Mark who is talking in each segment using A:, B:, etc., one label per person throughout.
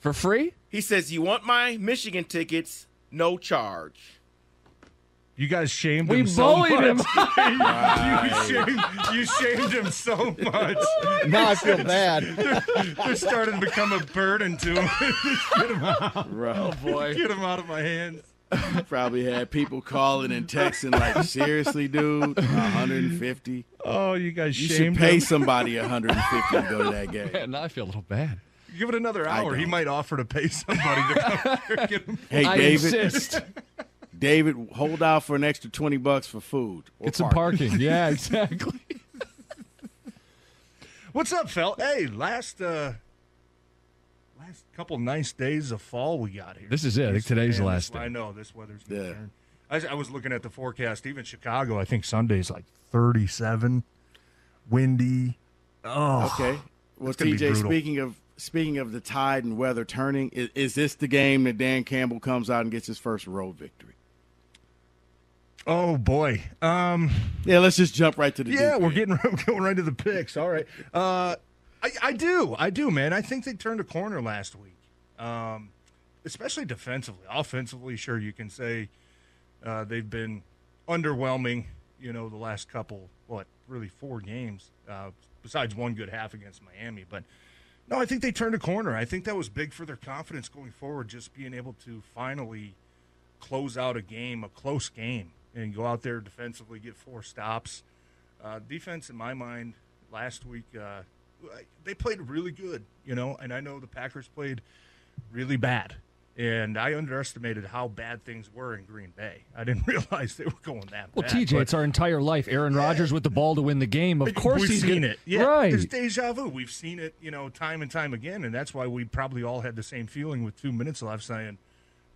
A: For free?
B: He says, You want my Michigan tickets? No charge.
C: You guys shamed
A: We
C: him so
A: bullied
C: much.
A: him.
C: you, shamed, you shamed him so much.
D: Now I feel bad.
C: They're starting to become a burden to him. Get him out.
A: Oh boy.
C: Get him out of my hands.
B: Probably had people calling and texting, like, Seriously, dude? 150
C: Oh, you guys
B: You should pay
C: him.
B: somebody 150 to go to that game.
A: Man, now I feel a little bad.
C: Give it another hour. He might offer to pay somebody to come here and get him.
B: Hey,
A: I
B: David.
A: insist.
B: David, hold out for an extra 20 bucks for food. or
A: Get some
B: parking.
A: parking. Yeah, exactly.
C: What's up, Fel? Hey, last uh last couple nice days of fall we got here.
A: This is it. I think today's the last
C: this-
A: day.
C: I know this weather's gonna
B: Yeah.
C: turn. I, was- I was looking at the forecast. Even Chicago, I think Sunday's like 37, windy. Oh,
B: Okay. Well,
C: gonna be
B: TJ,
C: brutal.
B: speaking of speaking of the tide and weather turning, is, is this the game that Dan Campbell comes out and gets his first road victory?
C: oh boy. Um,
B: Yeah, let's just jump right to the
C: yeah, we're getting going right to the picks. All right. Uh, I, I do, I do, man. I think they turned a corner last week, um, especially defensively. Offensively, sure, you can say uh, they've been underwhelming. You know, the last couple, what, really four games, uh, besides one good half against Miami. But no, I think they turned a corner. I think that was big for their confidence going forward, just being able to finally close out a game, a close game, and go out there defensively, get four stops. Uh, defense, in my mind, last week uh, they played really good, you know, and I know the Packers played really bad, and I underestimated how bad things were in Green Bay. I didn't realize they were going that
A: Well,
C: bad.
A: Well, TJ,
C: but-
A: it's our entire life. Aaron Rodgers with the ball to win the game. Of course,
C: we've
A: he's
C: seen
A: gonna,
C: it. Yeah,
A: right.
C: There's deja vu. We've seen it, you know, time and time again, and that's why we probably all had the same feeling with two minutes left, saying,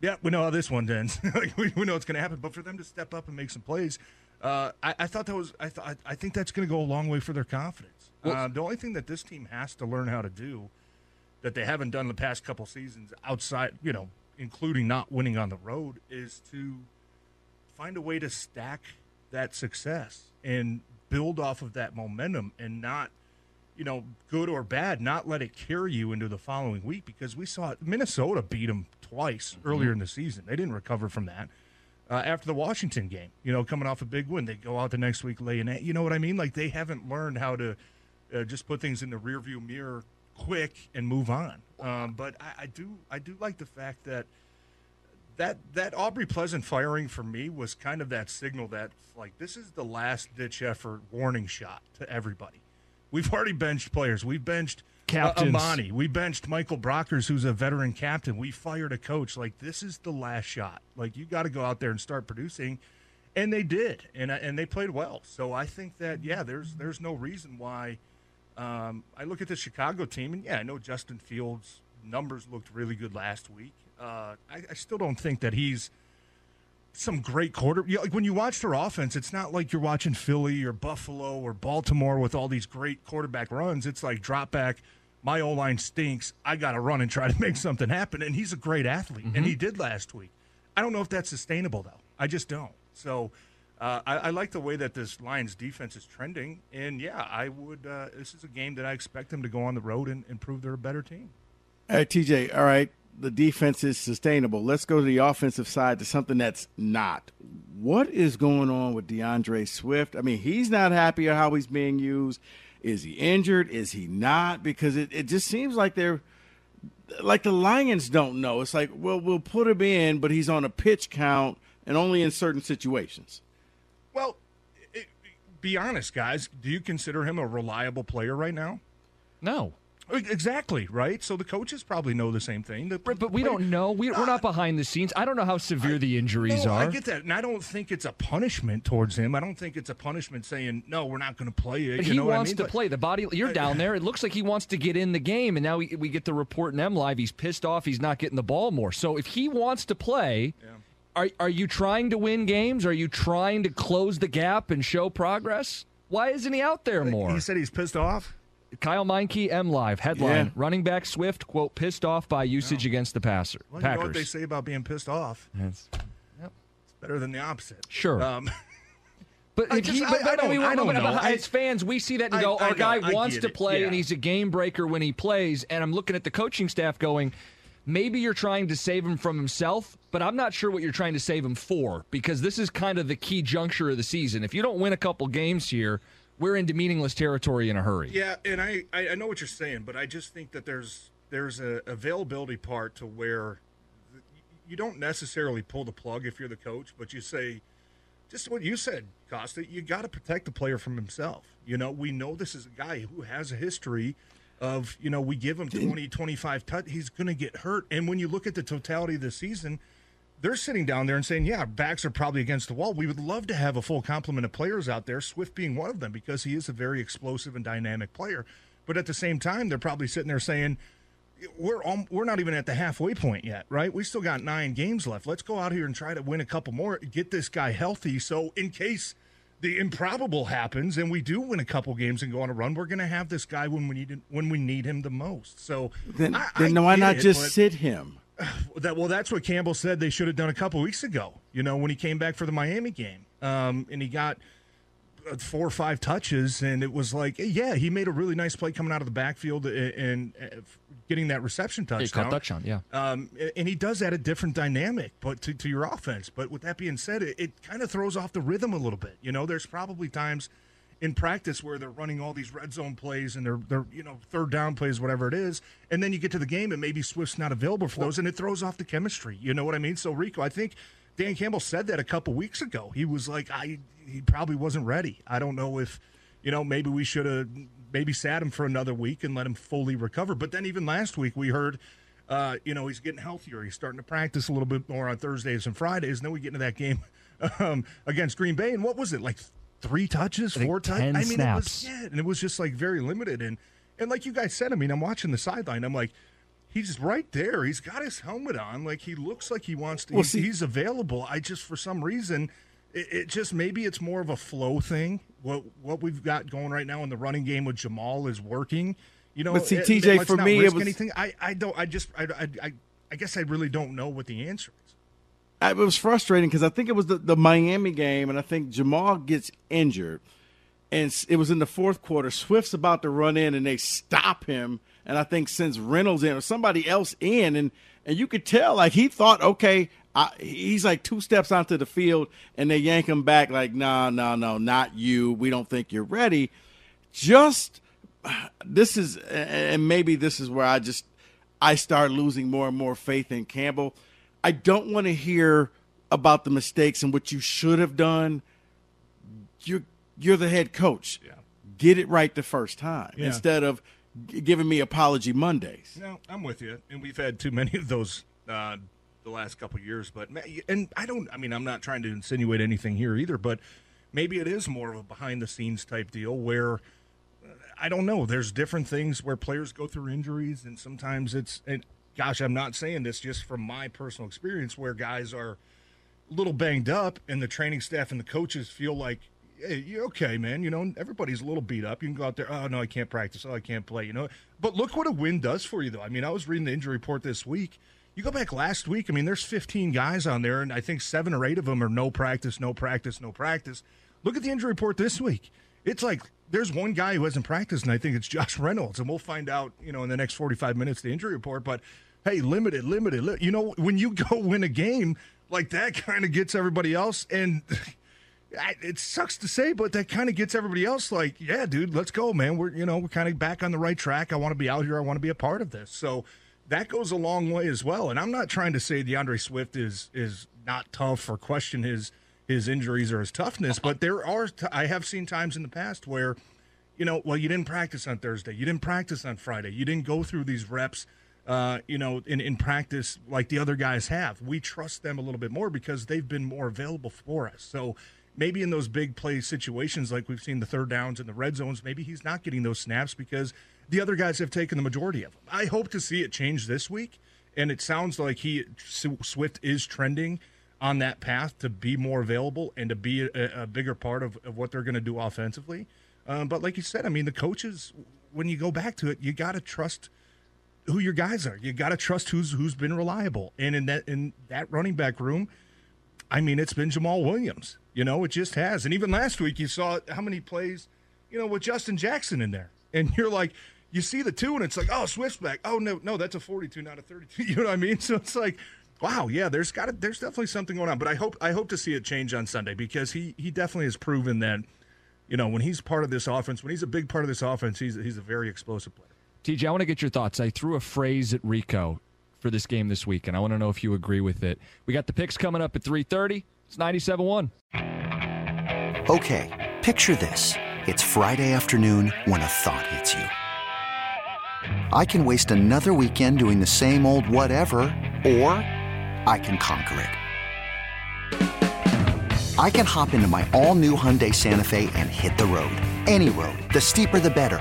C: "Yeah, we know how this one ends. Like, we, we know it's going to happen." But for them to step up and make some plays, uh, I, I thought that was. I thought. I think that's going to go a long way for their confidence. uh, the only thing that this team has to learn how to do that they haven't done the past couple seasons outside, you know, including not winning on the road, is to find a way to stack that success and build off of that momentum and not, you know, good or bad, not let it carry you into the following week because we saw Minnesota beat them twice earlier in the season. They didn't recover from that. Uh, after the Washington game, you know, coming off a big win, they go out the next week laying it. You know what I mean? Like they haven't learned how to uh, just put things in the rearview mirror quick and move on. Um, but I, I do, I do like the fact that that that Aubrey Pleasant firing for me was kind of that signal that like this is the last ditch effort warning shot to everybody. We've already benched players. We've benched uh,
A: Captains.
C: Amani. We benched Michael Brockers, who's a veteran captain. We fired a coach. Like this is the last shot. Like you got to go out there and start producing, and they did, and and they played well. So I think that yeah, there's there's no reason why. Um, I look at the Chicago team, and yeah, I know Justin Fields' numbers looked really good last week. Uh, I, I still don't think that he's some great quarter. You know, like when you watch their offense, it's not like you're watching Philly or Buffalo or Baltimore with all these great quarterback runs. It's like drop back. My O line stinks. I got to run and try to make something happen. And he's a great athlete, and he did last week. I don't know if that's sustainable though. I just don't. So. Uh, I, I like the way that this Lions defense is trending, and yeah, I would. Uh, this is a game that I expect them to go on the road and, and prove they're a better team.
B: All right, TJ. All right, the defense is sustainable. Let's go to the offensive side to something that's not. What is going on with D'Andre Swift? I mean, he's not happy at how he's being used. Is he injured? Is he not? Because it, it just seems like they're like the Lions don't know. It's like, well, we'll put him in, but he's on a pitch count and only in certain situations.
C: Well, it, be honest, guys. Do you consider him a reliable player right now?
A: no.
C: Exactly right. So the coaches probably know the same thing. The,
A: Right, but we don't know. We, we're not behind the scenes. I don't know how severe the injuries
C: no,
A: are.
C: I get that, and I don't think it's a punishment towards him. I don't think it's a punishment saying no, we're not going to play it.
A: But
C: you
A: he
C: what I
A: wants
C: mean?
A: to
C: But-
A: play. The body, you're down there. It looks like he wants to get in the game, and now we, we get the report in M Live. He's pissed off. He's not getting the ball more. So if he wants to play, are are you trying to win games? Are you trying to close the gap and show progress? Why isn't he out there more?
C: He said he's pissed off.
A: Kyle Meinke, M Live headline:
B: Yeah.
A: Running back Swift quote pissed off by usage against the passer.
C: Well, you know
A: Packers.
C: what they say about being pissed off.
A: That's-
C: It's better than the opposite.
A: Sure.
C: Um,
A: But,
C: I
A: if
C: just-
A: he,
C: I-
A: but,
C: I
A: but
C: don't- I don't
A: but-
C: know. I-
A: as fans, we see that and
C: I-
A: go,
C: I
A: our guy wants to play and he's a game breaker when he plays. And I'm looking at the coaching staff going, maybe you're trying to save him from himself, but I'm not sure what you're trying to save him for because this is kind of the key juncture of the season. If you don't win a couple games here, we're into meaningless territory in a hurry.
C: Yeah, and I, I know what you're saying, but I just think that there's there's a availability part to where you don't necessarily pull the plug if you're the coach, but you say just what you said, Costa. You got to protect the player from himself. You know, we know this is a guy who has a history of you know we give him 20, 25 touch, he's going to get hurt. And when you look at the totality of the season. They're sitting down there and saying, "Yeah, backs are probably against the wall. We would love to have a full complement of players out there, Swift being one of them, because he is a very explosive and dynamic player. But at the same time, they're probably sitting there saying, we're we're not even at the halfway point yet, right? We still got nine games left. Let's go out here and try to win a couple more, get this guy healthy. So in case the improbable happens and we do win a couple games and go on a run, we're going to have this guy when we need him, when we need him the most. So
B: Then,
C: I-
B: then
C: I
B: why not
C: it,
B: just
C: but-
B: sit him?
C: that well, that's what Campbell said they should have done a couple weeks ago. You know, when he came back for the Miami game, um, and he got four or five touches, and it was like, yeah, he made a really nice play coming out of the backfield and, and uh, getting that reception touchdown.
A: caught touchdown, yeah.
C: Um, and he does add a different dynamic, but to, to your offense. But with that being said, it, it kind of throws off the rhythm a little bit. You know, there's probably times in practice where they're running all these red zone plays and they're they're you know third down plays, whatever it is, and then you get to the game and maybe Swift's not available for those, and it throws off the chemistry. You know what I mean? So Rico, I think Dan Campbell said that a couple weeks ago. He was like, I he probably wasn't ready. I don't know if you know maybe we should have maybe sat him for another week and let him fully recover. But then even last week we heard. Uh, you know, he's getting healthier. He's starting to practice a little bit more on Thursdays and Fridays. And then we get into that game um, against Green Bay. And what was it? Like three touches, four touches? I mean,
A: snaps.
C: it was, yeah, and it was just like very limited. And, and like you guys said, I mean, I'm watching the sideline. I'm like, he's right there. He's got his helmet on. Like he looks like he wants to.
B: Well,
C: he's,
B: see-
C: he's available. I just, for some reason, it, it just maybe it's more of a flow thing. What what we've got going right now in the running game with Jamaal is working. You know,
B: But see, TJ,
C: let's
B: for me, it was-
C: anything. I, I don't. I just. I, I, I, I guess I really don't know what the answer is.
B: I- It was frustrating because I think it was the, the Miami game, and I think Jamaal gets injured, and it was in the fourth quarter. Swift's about to run in, and they stop him, and I think sends Reynolds in or somebody else in, and and you could tell like he thought, okay, I, he's like two steps onto the field, and they yank him back, like, no, no, no, not you. We don't think you're ready. Just this is, and maybe this is where I just I start losing more and more faith in Campbell. I don't want to hear about the mistakes and what you should have done. You're you're the head coach.
C: Yeah.
B: Get it right the first time
C: Yeah.
B: instead of giving me apology Mondays.
C: No, I'm with you, and we've had too many of those uh, the last couple years. But and I don't. I mean, I'm not trying to insinuate anything here either. But maybe it is more of a behind the scenes type deal where uh, I don't know. There's different things where players go through injuries, and sometimes it's. And gosh, I'm not saying this just from my personal experience, where guys are a little banged up, and the training staff and the coaches feel like. Hey, you're okay, man. You know, everybody's a little beat up. You can go out there. Oh no, I can't practice. Oh, I can't play. You know, but look what a win does for you, though. I mean, I was reading the injury report this week. You go back last week. I mean, there's 15 guys on there, and I think seven or eight of them are no practice, no practice, no practice. Look at the injury report this week. It's like there's one guy who hasn't practiced, and I think it's Josh Reynolds, and we'll find out, you know, in the next 45 minutes the injury report. But hey, limited, limited. li- You know, when you go win a game like that, kind of gets everybody else, and it sucks to say, but that kind of gets everybody else like, yeah, dude, let's go, man. We're you know we're kind of back on the right track. I want to be out here. I want to be a part of this. So that goes a long way as well. And I'm not trying to say D'Andre Swift is is not tough or question his his injuries or his toughness, but there are t- I have seen times in the past where you know, well, you didn't practice on Thursday, you didn't practice on Friday, you didn't go through these reps. Uh, you know, in, in practice like the other guys have. We trust them a little bit more because they've been more available for us. So maybe in those big play situations, like we've seen the third downs and the red zones, maybe he's not getting those snaps because the other guys have taken the majority of them. I hope to see it change this week, and it sounds like he Swift is trending on that path to be more available and to be a, a bigger part of, of what they're going to do offensively. Um, but like you said, I mean, the coaches, when you go back to it, you got to trust – who your guys are. You got to trust who's who's been reliable. And in that in that running back room, I mean, it's been Jamaal Williams. You know, it just has. And even last week, you saw how many plays, you know, with Justin Jackson in there, and you're like, you see the two, and it's like, oh, Swift's back. Oh no, no, that's a 42, not a 32. You know what I mean? So it's like. Wow, yeah, there's got to, there's definitely something going on, but I hope I hope to see it change on Sunday because he he definitely has proven that, you know, when he's part of this offense, when he's a big part of this offense, he's he's a very explosive player.
A: TJ, I want to get your thoughts. I threw a phrase at Rico for this game this week, and I want to know if you agree with it. We got the picks coming up at 3.30. It's 97-1.
E: Okay, picture this. It's Friday afternoon when a thought hits you. I can waste another weekend doing the same old whatever, or I can conquer it. I can hop into my all-new Hyundai Santa Fe and hit the road. Any road. The steeper the better